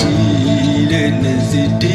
Feeling is it to